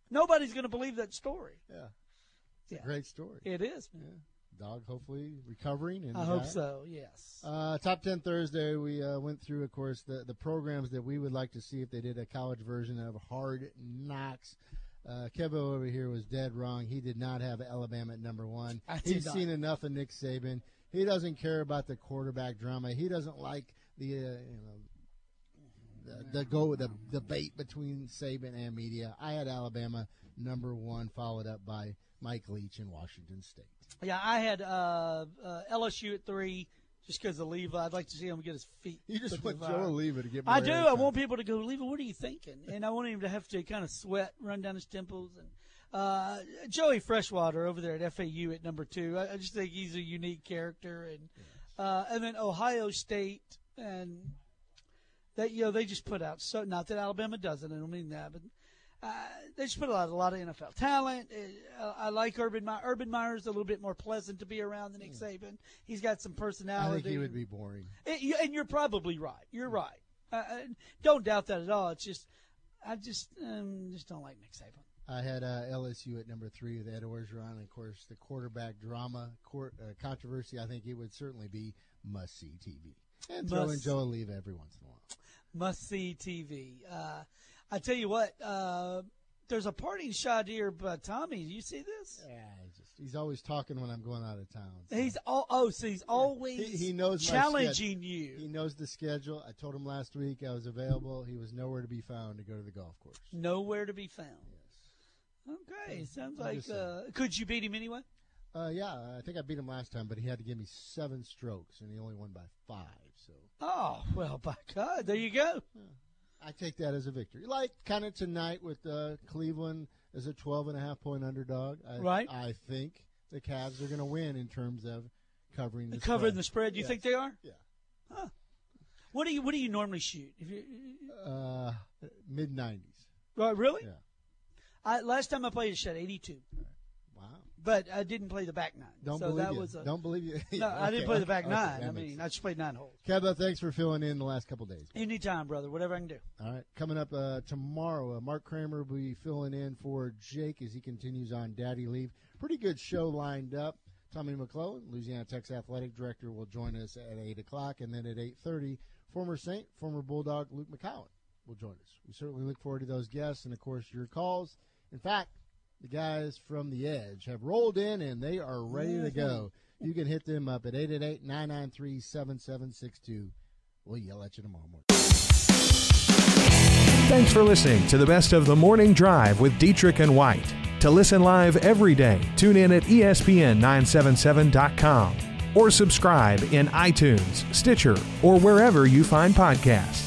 Nobody's going to believe that story. Yeah. It's Yeah. a great story. It is. Man. Dog hopefully recovering. And I hope so. Yes. Uh, Top 10 Thursday, we uh, went through, of course, the, the programs that we would like to see if they did a college version of Hard Knocks. Uh, Kevo over here was dead wrong. He did not have Alabama at number one. He's not. seen enough of Nick Saban. He doesn't care about the quarterback drama. He doesn't like the, uh, you know, the, the go the debate between Saban and media. I had Alabama number one, followed up by Mike Leach in Washington State. Yeah, I had uh, uh, LSU at three just because of Levi. I'd like to see him get his feet. You just want Joe fire. Levi to get I do. I want people to go, Levi, what are you thinking? And I want him to have to kind of sweat, run down his temples. And uh, Joey Freshwater over there at FAU at number two. I, I just think he's a unique character. And uh, and then Ohio State and that you know they just put out so not that Alabama doesn't. I don't mean that, but uh, they just put out a lot of NFL talent. Uh, I like Urban Meyer. Urban Meyer's a little bit more pleasant to be around than Nick Saban. He's got some personality. I think he would be boring. And you- and you're probably right. You're right. Uh, uh, don't doubt that at all. It's just I just um, just don't like Nick Saban. I had uh, LSU at number three with Ed Orgeron. And of course, the quarterback drama court, uh, controversy. I think it would certainly be must see TV. And throw in Must- Joe Oliva every once in a while. Must see TV. I tell you what. Uh, there's a parting shot here, but Tommy, do you see this? Yeah, he's, just, he's always talking when I'm going out of town. He's all oh, so he's always He, he knows challenging you. He knows the schedule. I told him last week I was available. He was nowhere to be found to go to the golf course. Nowhere to be found. Yes. Okay, sounds I'm like. Uh, could you beat him anyway? Uh, yeah, I think I beat him last time, but he had to give me seven strokes, and he only won by five. So Oh well, by God, there you go. I take that as a victory. Like kind of tonight with uh, Cleveland as a 12 and a half point underdog. I, Right. I think the Cavs are going to win in terms of covering the Covering spread. the spread. You Yes. think they are? Yeah. Huh. What do you What do you normally shoot? If you, Uh, mid 90s. right, really? Yeah. I, last time I played, I shot 82. Wow. But I didn't play the back nine. Don't so believe that you. was a, Don't believe you. (laughs) No, I didn't play the back Okay, nine. that I mean, I just played nine holes. Kevin, thanks for filling in the last couple days. Anytime, brother. Whatever I can do. All right, coming up uh, tomorrow, uh, Mark Kramer will be filling in for Jake as he continues on daddy leave. Pretty good show lined up. Tommy McClelland, Louisiana Tech's athletic director, will join us at eight o'clock, and then at eight thirty, former Saint, former Bulldog Luke McCown will join us. We certainly look forward to those guests and, of course, your calls. In fact, the guys from the Edge have rolled in and they are ready to go. Mm-hmm. You can hit them up at 888 993 7762. We'll yell at you tomorrow morning. Thanks for listening to the best of the morning drive with Dietrich and White. To listen live every day, tune in at E ESPN977.com or subscribe in iTunes, Stitcher, or wherever you find podcasts.